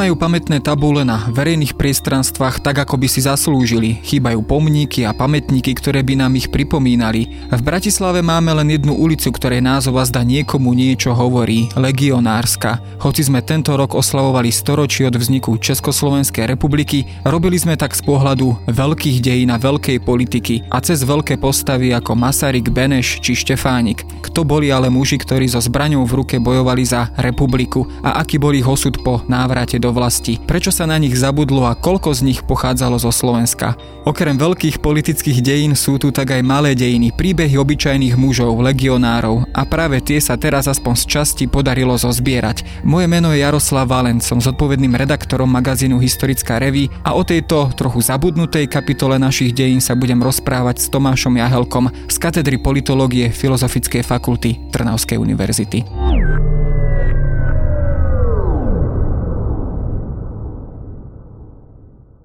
Nemajú pamätné tabule na verejných priestranstvách tak, ako by si zaslúžili. Chýbajú pomníky a pamätníky, ktoré by nám ich pripomínali. V Bratislave máme len jednu ulicu, ktorej názov zda niekomu niečo hovorí. Legionárska. Hoci sme tento rok oslavovali storočí od vzniku Československej republiky, robili sme tak z pohľadu veľkých dejín a veľkej politiky a cez veľké postavy ako Masaryk, Beneš či Štefánik. Kto boli ale muži, ktorí so zbraňou v ruke bojovali za republiku a aký bol ich osud po návrate návrate vlasti, prečo sa na nich zabudlo a koľko z nich pochádzalo zo Slovenska. Okrem veľkých politických dejín sú tu tak aj malé dejiny, príbehy obyčajných mužov, legionárov a práve tie sa teraz aspoň z časti podarilo zozbierať. Moje meno je Jaroslav Valent, som zodpovedným redaktorom magazínu Historická reví a o tejto trochu zabudnutej kapitole našich dejín sa budem rozprávať s Tomášom Jahelkom z katedry politológie Filozofickej fakulty Trnavskej univerzity.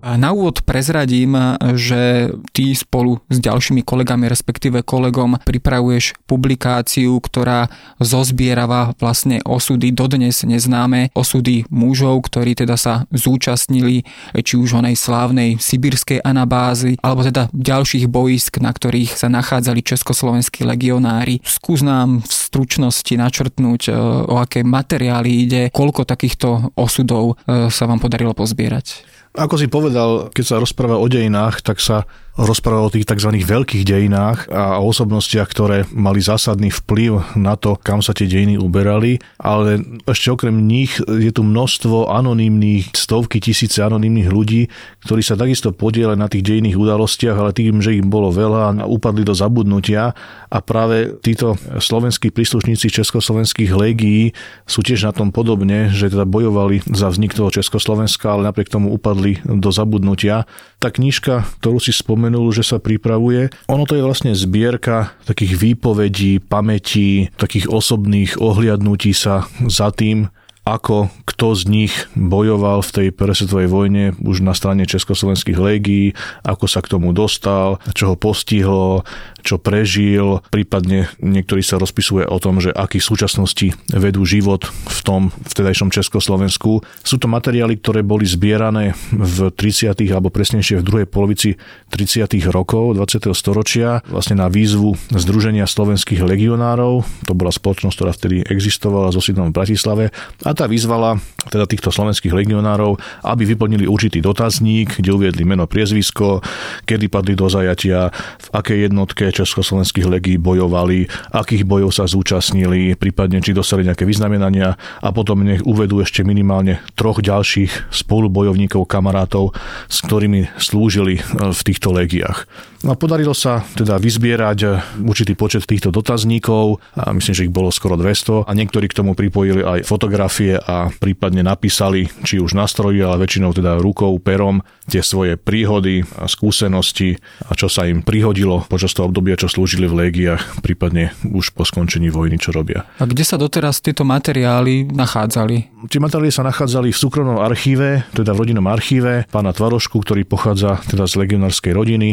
Na úvod prezradím, že ty spolu s ďalšími kolegami, respektíve kolegom, pripravuješ publikáciu, ktorá zozbierava vlastne osudy dodnes neznáme, osudy mužov, ktorí teda sa zúčastnili či už onej slávnej sibírskej anabázy, alebo teda ďalších boisk, na ktorých sa nachádzali československí legionári. Skús nám v stručnosti načrtnúť, e, o aké materiály ide, koľko takýchto osudov e, sa vám podarilo pozbierať. Ako si povedal, keď sa rozpráva o dejinách, tak sa rozprával o tých tzv. veľkých dejinách a osobnostiach, ktoré mali zásadný vplyv na to, kam sa tie dejiny uberali, ale ešte okrem nich je tu množstvo anonymných, stovky tisíce anonymných ľudí, ktorí sa takisto podielali na tých dejinných udalostiach, ale tým, že im bolo veľa, upadli do zabudnutia a práve títo slovenskí príslušníci československých légií sú tiež na tom podobne, že teda bojovali za vznik toho Československa, ale napriek tomu upadli do zabudnutia. Tá knižka, ktorú si spomenul, spomenul, že sa pripravuje. Ono to je vlastne zbierka takých výpovedí, pamätí, takých osobných ohliadnutí sa za tým, ako kto z nich bojoval v tej prvej vojne už na strane Československých légií, ako sa k tomu dostal, čo ho postihlo, čo prežil, prípadne niektorí sa rozpisuje o tom, že aký súčasnosti vedú život v tom vtedajšom Československu. Sú to materiály, ktoré boli zbierané v 30. alebo presnejšie v druhej polovici 30. rokov 20. storočia vlastne na výzvu Združenia slovenských legionárov. To bola spoločnosť, ktorá vtedy existovala so sídlom v Bratislave a tá vyzvala teda týchto slovenských legionárov, aby vyplnili určitý dotazník, kde uviedli meno, priezvisko, kedy padli do zajatia, v akej jednotke československých legí bojovali, akých bojov sa zúčastnili, prípadne či dostali nejaké vyznamenania a potom nech uvedú ešte minimálne troch ďalších spolubojovníkov, kamarátov, s ktorými slúžili v týchto legiách. No a podarilo sa teda vyzbierať určitý počet týchto dotazníkov, a myslím, že ich bolo skoro 200 a niektorí k tomu pripojili aj fotografie a prípadne napísali, či už na stroji, ale väčšinou teda rukou, perom, tie svoje príhody a skúsenosti a čo sa im prihodilo počas toho obdobia, čo slúžili v légiách, prípadne už po skončení vojny, čo robia. A kde sa doteraz tieto materiály nachádzali? Tie materiály sa nachádzali v súkromnom archíve, teda v rodinnom archíve pána Tvarošku, ktorý pochádza teda z legionárskej rodiny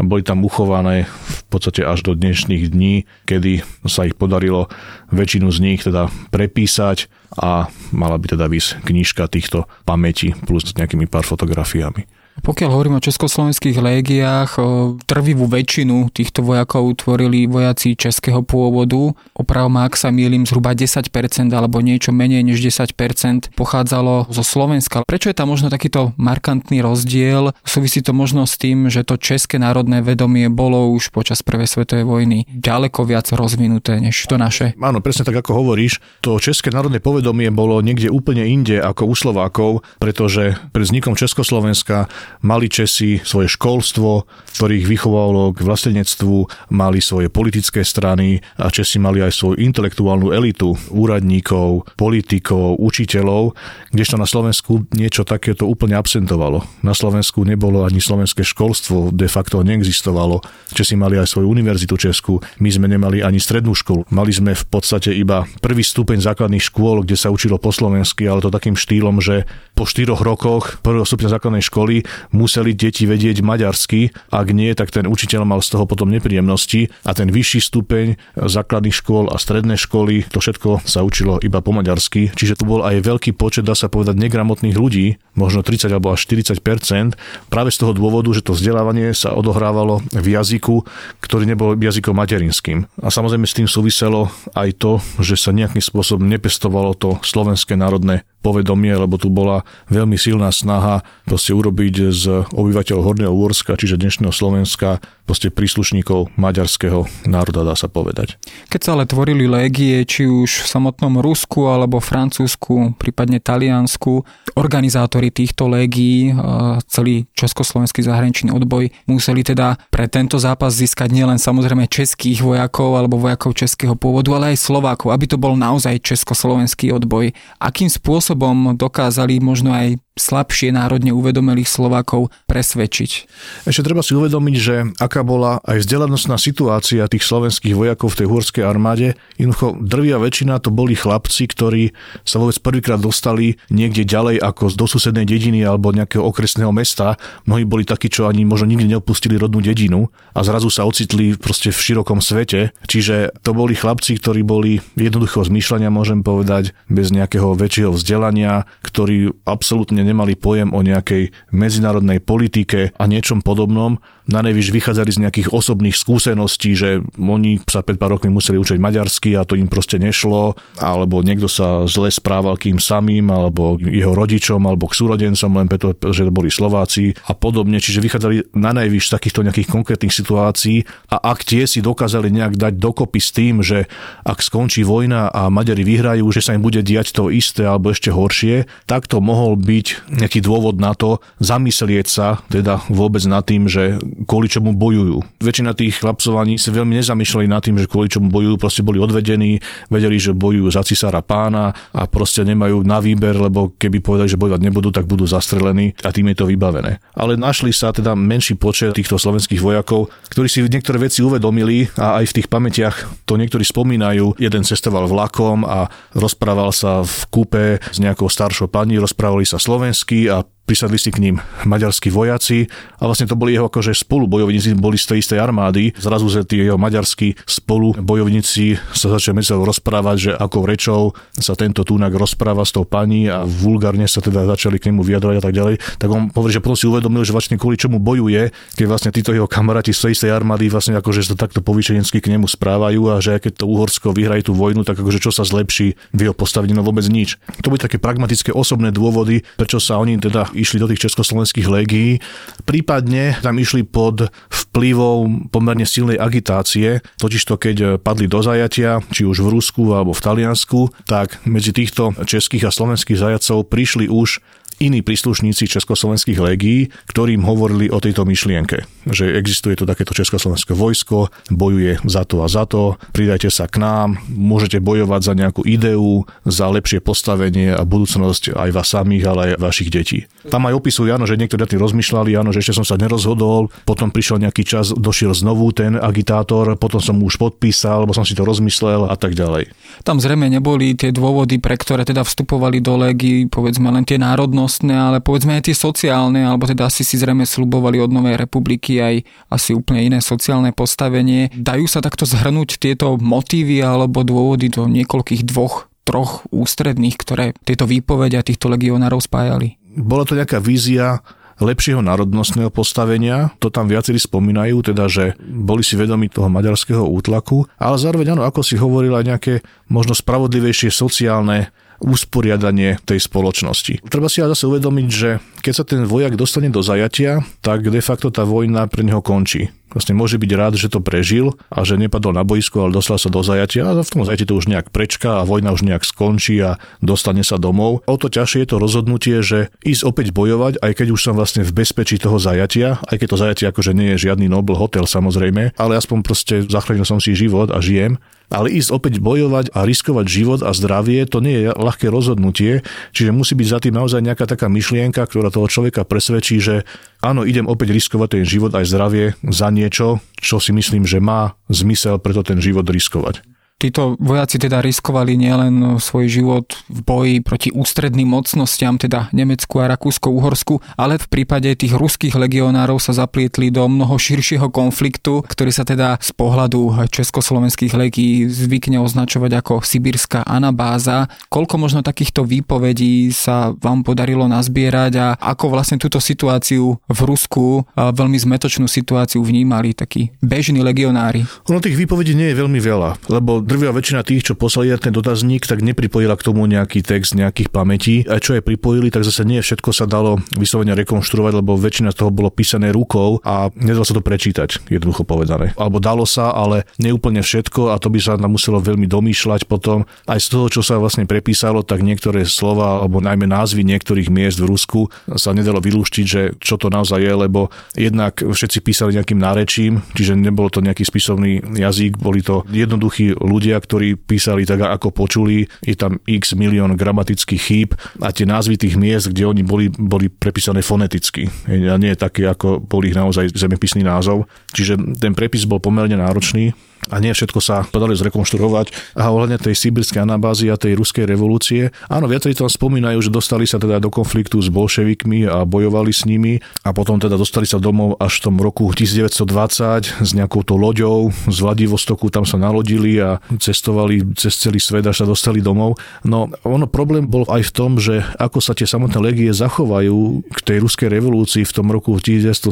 boli tam uchované v podstate až do dnešných dní, kedy sa ich podarilo väčšinu z nich teda prepísať a mala by teda vysť knižka týchto pamätí plus s nejakými pár fotografiami. Pokiaľ hovoríme o československých légiách, trvivú väčšinu týchto vojakov tvorili vojaci českého pôvodu. Oprav ma, ak sa mýlim, zhruba 10% alebo niečo menej než 10% pochádzalo zo Slovenska. Prečo je tam možno takýto markantný rozdiel? Súvisí to možno s tým, že to české národné vedomie bolo už počas Prvej svetovej vojny ďaleko viac rozvinuté než to naše. Áno, presne tak ako hovoríš. To české národné povedomie bolo niekde úplne inde ako u Slovákov, pretože pred vznikom Československa Mali Česi svoje školstvo, ktorých vychovalo k vlastenectvu, mali svoje politické strany a Česi mali aj svoju intelektuálnu elitu úradníkov, politikov, učiteľov, kdežto na Slovensku niečo takéto úplne absentovalo. Na Slovensku nebolo ani slovenské školstvo, de facto neexistovalo. Česi mali aj svoju univerzitu Česku, my sme nemali ani strednú školu. Mali sme v podstate iba prvý stupeň základných škôl, kde sa učilo po slovensky, ale to takým štýlom, že po štyroch rokoch prvého stupňa základnej školy museli deti vedieť maďarsky, ak nie, tak ten učiteľ mal z toho potom nepríjemnosti a ten vyšší stupeň základných škôl a stredné školy, to všetko sa učilo iba po maďarsky, čiže tu bol aj veľký počet, dá sa povedať, negramotných ľudí, možno 30 alebo až 40% práve z toho dôvodu, že to vzdelávanie sa odohrávalo v jazyku, ktorý nebol jazykom materinským. A samozrejme s tým súviselo aj to, že sa nejakým spôsobom nepestovalo to slovenské národné povedomie, lebo tu bola veľmi silná snaha proste urobiť z obyvateľov Horného Úorska, čiže dnešného Slovenska, proste príslušníkov maďarského národa, dá sa povedať. Keď sa ale tvorili légie, či už v samotnom Rusku alebo Francúzsku, prípadne Taliansku, organizátori týchto légií, celý československý zahraničný odboj, museli teda pre tento zápas získať nielen samozrejme českých vojakov alebo vojakov českého pôvodu, ale aj Slovákov, aby to bol naozaj československý odboj. Akým spôsobom spôsobom dokázali možno aj slabšie národne uvedomelých Slovákov presvedčiť. Ešte treba si uvedomiť, že aká bola aj vzdelanostná situácia tých slovenských vojakov v tej hôrskej armáde. Jednoducho drvia väčšina to boli chlapci, ktorí sa vôbec prvýkrát dostali niekde ďalej ako do susednej dediny alebo nejakého okresného mesta. Mnohí boli takí, čo ani možno nikdy neopustili rodnú dedinu a zrazu sa ocitli proste v širokom svete. Čiže to boli chlapci, ktorí boli jednoduchého zmýšľania, môžem povedať, bez nejakého väčšieho vzdelania, ktorí absolútne nemali pojem o nejakej medzinárodnej politike a niečom podobnom. Na najvyš vychádzali z nejakých osobných skúseností, že oni sa pred pár rokmi museli učiť maďarsky a to im proste nešlo, alebo niekto sa zle správal kým samým, alebo jeho rodičom, alebo k súrodencom, len preto, že to boli Slováci a podobne. Čiže vychádzali na najvyš z takýchto nejakých konkrétnych situácií a ak tie si dokázali nejak dať dokopy s tým, že ak skončí vojna a Maďari vyhrajú, že sa im bude diať to isté alebo ešte horšie, tak to mohol byť nejaký dôvod na to zamyslieť sa teda vôbec nad tým, že kvôli čomu bojujú. Väčšina tých chlapcov ani sa veľmi nezamýšľali nad tým, že kvôli čomu bojujú, proste boli odvedení, vedeli, že bojujú za cisára pána a proste nemajú na výber, lebo keby povedali, že bojovať nebudú, tak budú zastrelení a tým je to vybavené. Ale našli sa teda menší počet týchto slovenských vojakov, ktorí si niektoré veci uvedomili a aj v tých pamätiach to niektorí spomínajú. Jeden cestoval vlakom a rozprával sa v kúpe s nejakou staršou pani, rozprávali sa slovensky a prisadli si k ním maďarskí vojaci a vlastne to boli jeho akože spolubojovníci, boli z tej istej armády. Zrazu sa tí jeho maďarskí spolubojovníci sa začali medzi rozprávať, že ako rečou sa tento túnak rozpráva s tou pani a vulgárne sa teda začali k nemu vyjadrovať a tak ďalej. Tak on hovorí, že potom si uvedomil, že vlastne kvôli čomu bojuje, keď vlastne títo jeho kamaráti z tej istej armády vlastne akože sa takto povyčenensky k nemu správajú a že keď to Uhorsko vyhraje tú vojnu, tak akože čo sa zlepší v jeho postavení, no vôbec nič. To boli také pragmatické osobné dôvody, prečo sa oni teda išli do tých československých légií, prípadne tam išli pod vplyvom pomerne silnej agitácie, totižto keď padli do zajatia, či už v Rusku alebo v Taliansku, tak medzi týchto českých a slovenských zajacov prišli už iní príslušníci československých legií, ktorým hovorili o tejto myšlienke, že existuje to takéto československé vojsko, bojuje za to a za to, pridajte sa k nám, môžete bojovať za nejakú ideu, za lepšie postavenie a budúcnosť aj vás samých, ale aj vašich detí. Tam aj opisujú, áno, že niektorí tým rozmýšľali, áno, že ešte som sa nerozhodol, potom prišiel nejaký čas, došiel znovu ten agitátor, potom som už podpísal, lebo som si to rozmyslel a tak ďalej. Tam zrejme neboli tie dôvody, pre ktoré teda vstupovali do legy, povedzme len tie národnosti osobnostné, ale povedzme aj tie sociálne, alebo teda asi si zrejme slubovali od Novej republiky aj asi úplne iné sociálne postavenie. Dajú sa takto zhrnúť tieto motívy alebo dôvody do niekoľkých dvoch troch ústredných, ktoré tieto výpovede a týchto legionárov spájali? Bola to nejaká vízia lepšieho národnostného postavenia. To tam viacerí spomínajú, teda, že boli si vedomi toho maďarského útlaku, ale zároveň áno, ako si hovorila, nejaké možno spravodlivejšie sociálne usporiadanie tej spoločnosti. Treba si ale zase uvedomiť, že keď sa ten vojak dostane do zajatia, tak de facto tá vojna pre neho končí. Vlastne môže byť rád, že to prežil a že nepadol na boisko, ale dostal sa do zajatia a v tom zajati to už nejak prečka a vojna už nejak skončí a dostane sa domov. O to ťažšie je to rozhodnutie, že ísť opäť bojovať, aj keď už som vlastne v bezpečí toho zajatia, aj keď to zajatie akože nie je žiadny Nobel hotel samozrejme, ale aspoň proste zachránil som si život a žijem ale ísť opäť bojovať a riskovať život a zdravie, to nie je ľahké rozhodnutie, čiže musí byť za tým naozaj nejaká taká myšlienka, ktorá toho človeka presvedčí, že áno, idem opäť riskovať ten život aj zdravie za niečo, čo si myslím, že má zmysel preto ten život riskovať. Títo vojaci teda riskovali nielen svoj život v boji proti ústredným mocnostiam, teda Nemecku a Rakúsko-Uhorsku, ale v prípade tých ruských legionárov sa zaplietli do mnoho širšieho konfliktu, ktorý sa teda z pohľadu československých legí zvykne označovať ako sibírska anabáza. Koľko možno takýchto výpovedí sa vám podarilo nazbierať a ako vlastne túto situáciu v Rusku, veľmi zmetočnú situáciu vnímali takí bežní legionári? Ono tých výpovedí nie je veľmi veľa, lebo drvia väčšina tých, čo poslali ten dotazník, tak nepripojila k tomu nejaký text nejakých pamätí. A čo je pripojili, tak zase nie všetko sa dalo vyslovene rekonštruovať, lebo väčšina z toho bolo písané rukou a nedalo sa to prečítať, jednoducho povedané. Alebo dalo sa, ale neúplne všetko a to by sa tam muselo veľmi domýšľať potom. Aj z toho, čo sa vlastne prepísalo, tak niektoré slova, alebo najmä názvy niektorých miest v Rusku sa nedalo vylúštiť, že čo to naozaj je, lebo jednak všetci písali nejakým nárečím, čiže nebolo to nejaký spisovný jazyk, boli to jednoduchí ľudia, ľudia, ktorí písali tak, ako počuli, je tam x milión gramatických chýb a tie názvy tých miest, kde oni boli, boli prepísané foneticky. A nie také, ako bol ich naozaj zemepisný názov. Čiže ten prepis bol pomerne náročný a nie všetko sa podali zrekonštruovať. A ohľadne tej sibirskej anabázy a tej ruskej revolúcie, áno, viacerí to spomínajú, že dostali sa teda do konfliktu s bolševikmi a bojovali s nimi a potom teda dostali sa domov až v tom roku 1920 s nejakou to loďou z Vladivostoku, tam sa nalodili a cestovali cez celý svet až sa dostali domov. No ono problém bol aj v tom, že ako sa tie samotné legie zachovajú k tej ruskej revolúcii v tom roku 1917,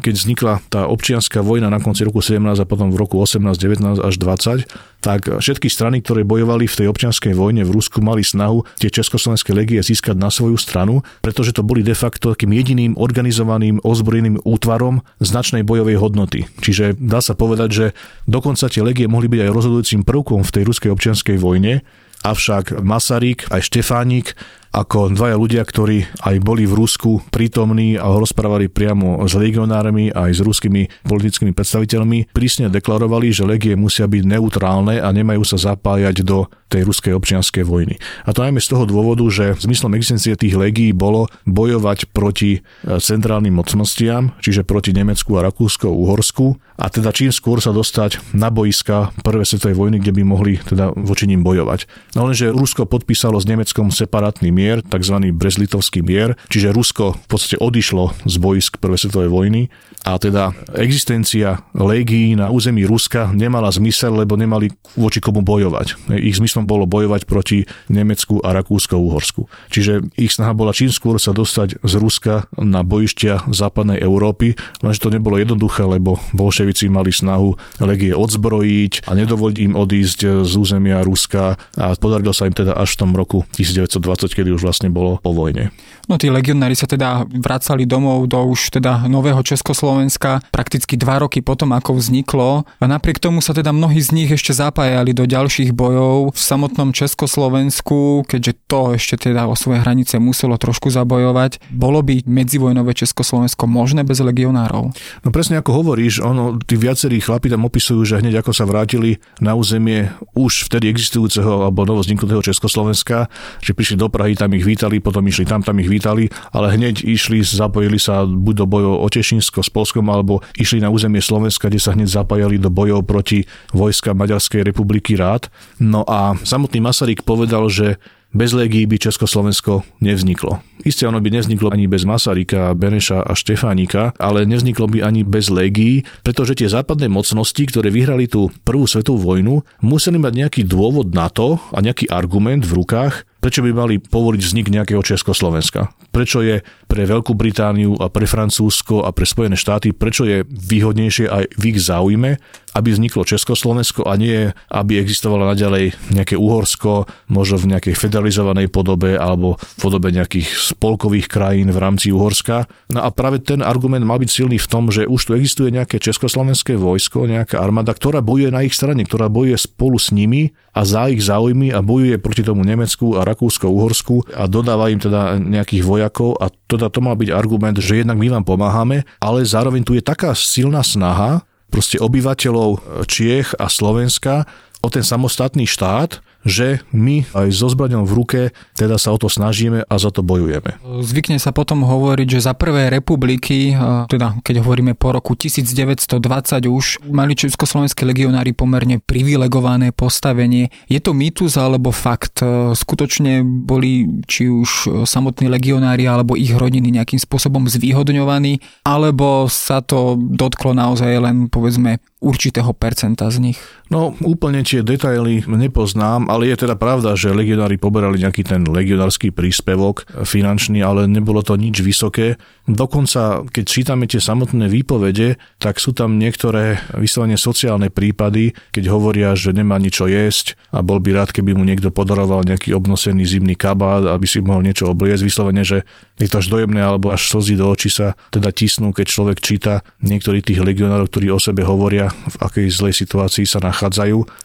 keď vznikla tá občianská vojna na konci roku 17 a potom v roku 18, 19 až 20, tak všetky strany, ktoré bojovali v tej občianskej vojne v Rusku, mali snahu tie československé legie získať na svoju stranu, pretože to boli de facto takým jediným organizovaným ozbrojeným útvarom značnej bojovej hodnoty. Čiže dá sa povedať, že dokonca tie legie mohli byť aj rozhodujúcim prvkom v tej ruskej občianskej vojne, avšak Masaryk aj Štefánik ako dvaja ľudia, ktorí aj boli v Rusku prítomní a rozprávali priamo s legionármi aj s ruskými politickými predstaviteľmi, prísne deklarovali, že legie musia byť neutrálne a nemajú sa zapájať do tej ruskej občianskej vojny. A to najmä z toho dôvodu, že zmyslom existencie tých legií bolo bojovať proti e, centrálnym mocnostiam, čiže proti Nemecku a Rakúsko, Uhorsku a teda čím skôr sa dostať na boiska prvej svetovej vojny, kde by mohli teda voči ním bojovať. No lenže Rusko podpísalo s Nemeckom separátny mier, tzv. Brezlitovský mier, čiže Rusko v podstate odišlo z boisk Prvej svetovej vojny a teda existencia légií na území Ruska nemala zmysel, lebo nemali voči komu bojovať. Ich zmyslom bolo bojovať proti Nemecku a Rakúsko-Uhorsku. Čiže ich snaha bola čím skôr sa dostať z Ruska na bojištia západnej Európy, lenže to nebolo jednoduché, lebo bolševici mali snahu legie odzbrojiť a nedovoliť im odísť z územia Ruska a podarilo sa im teda až v tom roku 1920, kedy už vlastne bolo po vojne. No tí legionári sa teda vracali domov do už teda nového Československa prakticky dva roky potom, ako vzniklo a napriek tomu sa teda mnohí z nich ešte zapájali do ďalších bojov v samotnom Československu, keďže to ešte teda o svoje hranice muselo trošku zabojovať. Bolo by medzivojnové Československo možné bez legionárov? No presne ako hovoríš, ono, tí viacerí chlapi tam opisujú, že hneď ako sa vrátili na územie už vtedy existujúceho alebo novozniknutého Československa, že prišli do Prahy, tam ich vítali, potom išli tam, tam ich vítali, ale hneď išli, zapojili sa buď do bojov o Tešinsko s Polskom, alebo išli na územie Slovenska, kde sa hneď zapájali do bojov proti vojska Maďarskej republiky rád. No a samotný Masaryk povedal, že bez legií by Československo nevzniklo. Isté ono by nevzniklo ani bez Masaryka, Beneša a Štefánika, ale nevzniklo by ani bez legií, pretože tie západné mocnosti, ktoré vyhrali tú prvú svetovú vojnu, museli mať nejaký dôvod na to a nejaký argument v rukách, prečo by mali povoliť vznik nejakého Československa. Prečo je pre Veľkú Britániu a pre Francúzsko a pre Spojené štáty, prečo je výhodnejšie aj v ich záujme, aby vzniklo Československo a nie, aby existovalo naďalej nejaké Uhorsko, možno v nejakej federalizovanej podobe alebo v podobe nejakých spolkových krajín v rámci Uhorska. No a práve ten argument mal byť silný v tom, že už tu existuje nejaké československé vojsko, nejaká armáda, ktorá bojuje na ich strane, ktorá bojuje spolu s nimi a za ich záujmy a bojuje proti tomu Nemecku a Rakúsko-Uhorsku a dodáva im teda nejakých vojakov a teda to má byť argument, že jednak my vám pomáhame, ale zároveň tu je taká silná snaha proste obyvateľov Čiech a Slovenska o ten samostatný štát, že my aj so zbraňou v ruke teda sa o to snažíme a za to bojujeme. Zvykne sa potom hovoriť, že za prvé republiky, teda keď hovoríme po roku 1920 už, mali československí legionári pomerne privilegované postavenie. Je to mýtus alebo fakt? Skutočne boli či už samotní legionári alebo ich rodiny nejakým spôsobom zvýhodňovaní, alebo sa to dotklo naozaj len povedzme určitého percenta z nich? No úplne tie detaily nepoznám, ale je teda pravda, že legionári poberali nejaký ten legionársky príspevok finančný, ale nebolo to nič vysoké. Dokonca, keď čítame tie samotné výpovede, tak sú tam niektoré vyslovene sociálne prípady, keď hovoria, že nemá ničo jesť a bol by rád, keby mu niekto podaroval nejaký obnosený zimný kabát, aby si mohol niečo obliecť. Vyslovene, že je to až dojemné alebo až slzy do očí sa teda tisnú, keď človek číta niektorých tých legionárov, ktorí o sebe hovoria, v akej zlej situácii sa nachádzajú.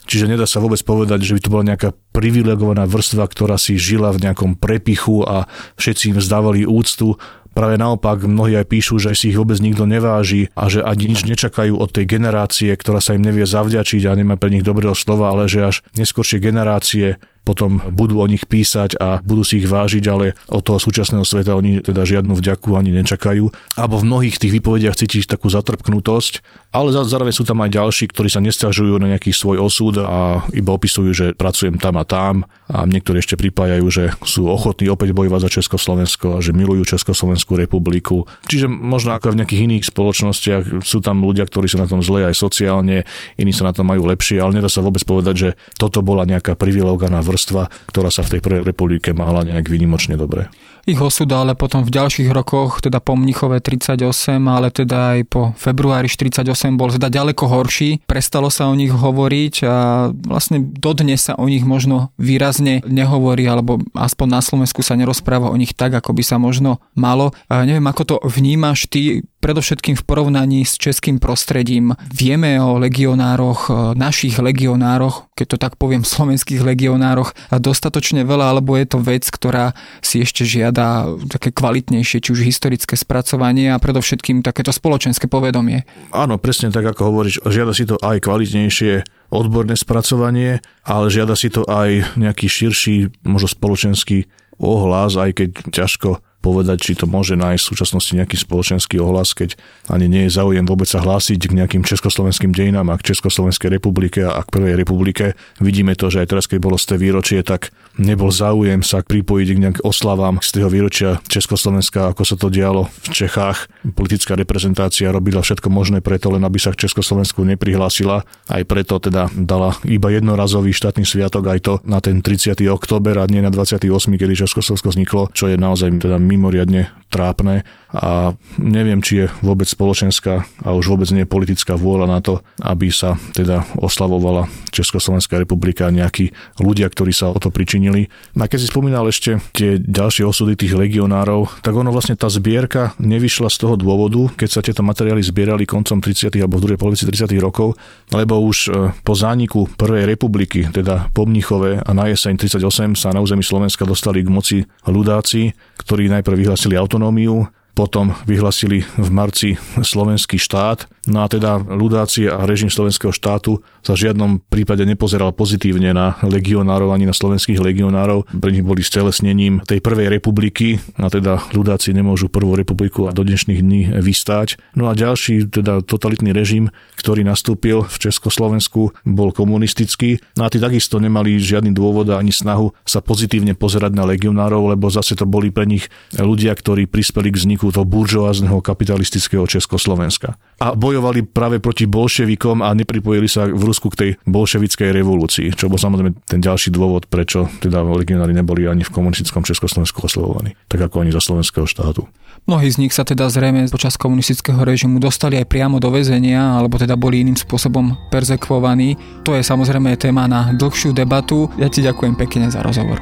Čiže nedá sa vôbec povedať, že by to bola nejaká privilegovaná vrstva, ktorá si žila v nejakom prepichu a všetci im vzdávali úctu. Práve naopak, mnohí aj píšu, že si ich vôbec nikto neváži a že ani nič nečakajú od tej generácie, ktorá sa im nevie zavďačiť a nemá pre nich dobrého slova, ale že až neskôršie generácie potom budú o nich písať a budú si ich vážiť, ale od toho súčasného sveta oni teda žiadnu vďaku ani nečakajú. Alebo v mnohých tých výpovediach cítiš takú zatrpknutosť, ale zároveň sú tam aj ďalší, ktorí sa nestiažujú na nejaký svoj osud a iba opisujú, že pracujem tam a tam a niektorí ešte pripájajú, že sú ochotní opäť bojovať za Československo a že milujú Československú republiku. Čiže možno ako v nejakých iných spoločnostiach sú tam ľudia, ktorí sú na tom zle aj sociálne, iní sa na tom majú lepšie, ale nedá sa vôbec povedať, že toto bola nejaká privilegovaná vrstva, ktorá sa v tej prvej republike mala nejak výnimočne dobre. Ich osud ale potom v ďalších rokoch, teda po Mnichove 38, ale teda aj po februári 48 bol teda ďaleko horší. Prestalo sa o nich hovoriť a vlastne dodnes sa o nich možno výrazne nehovorí, alebo aspoň na Slovensku sa nerozpráva o nich tak, ako by sa možno malo. A neviem, ako to vnímaš ty, predovšetkým v porovnaní s českým prostredím. Vieme o legionároch, našich legionároch, keď to tak poviem, slovenských legionároch dostatočne veľa, alebo je to vec, ktorá si ešte žiada žiada také kvalitnejšie, či už historické spracovanie a predovšetkým takéto spoločenské povedomie. Áno, presne tak, ako hovoríš, žiada si to aj kvalitnejšie odborné spracovanie, ale žiada si to aj nejaký širší, možno spoločenský ohlas, aj keď ťažko povedať, či to môže nájsť v súčasnosti nejaký spoločenský ohlas, keď ani nie je záujem vôbec sa hlásiť k nejakým československým dejinám a k Československej republike a k Prvej republike. Vidíme to, že aj teraz, keď bolo z tej výročie, tak nebol záujem sa pripojiť k nejakým oslavám z toho výročia Československa, ako sa to dialo v Čechách. Politická reprezentácia robila všetko možné preto, len aby sa k Československu neprihlásila. Aj preto teda dala iba jednorazový štátny sviatok aj to na ten 30. október a nie na 28. kedy Československo vzniklo, čo je naozaj teda mimoriadne trápne a neviem, či je vôbec spoločenská a už vôbec nie politická vôľa na to, aby sa teda oslavovala Československá republika nejakí ľudia, ktorí sa o to pričinili. A keď si spomínal ešte tie ďalšie osudy tých legionárov, tak ono vlastne tá zbierka nevyšla z toho dôvodu, keď sa tieto materiály zbierali koncom 30. alebo v druhej polovici 30. rokov, lebo už e, po zániku Prvej republiky, teda po Mnichove a na jeseň 38 sa na území Slovenska dostali k moci ľudáci, ktorí najprv vyhlasili autonómiu, potom vyhlasili v marci slovenský štát No a teda ľudáci a režim slovenského štátu sa v žiadnom prípade nepozeral pozitívne na legionárov ani na slovenských legionárov. Pre nich boli stelesnením tej prvej republiky a teda ľudáci nemôžu prvú republiku a do dnešných dní vystáť. No a ďalší teda totalitný režim, ktorý nastúpil v Československu, bol komunistický. No a tí takisto nemali žiadny dôvod ani snahu sa pozitívne pozerať na legionárov, lebo zase to boli pre nich ľudia, ktorí prispeli k vzniku toho buržoázneho kapitalistického Československa. A boj bojovali práve proti bolševikom a nepripojili sa v Rusku k tej bolševickej revolúcii, čo bol samozrejme ten ďalší dôvod, prečo teda legionári neboli ani v komunistickom Československu oslovovaní, tak ako ani za slovenského štátu. Mnohí z nich sa teda zrejme počas komunistického režimu dostali aj priamo do väzenia, alebo teda boli iným spôsobom perzekvovaní. To je samozrejme téma na dlhšiu debatu. Ja ti ďakujem pekne za rozhovor.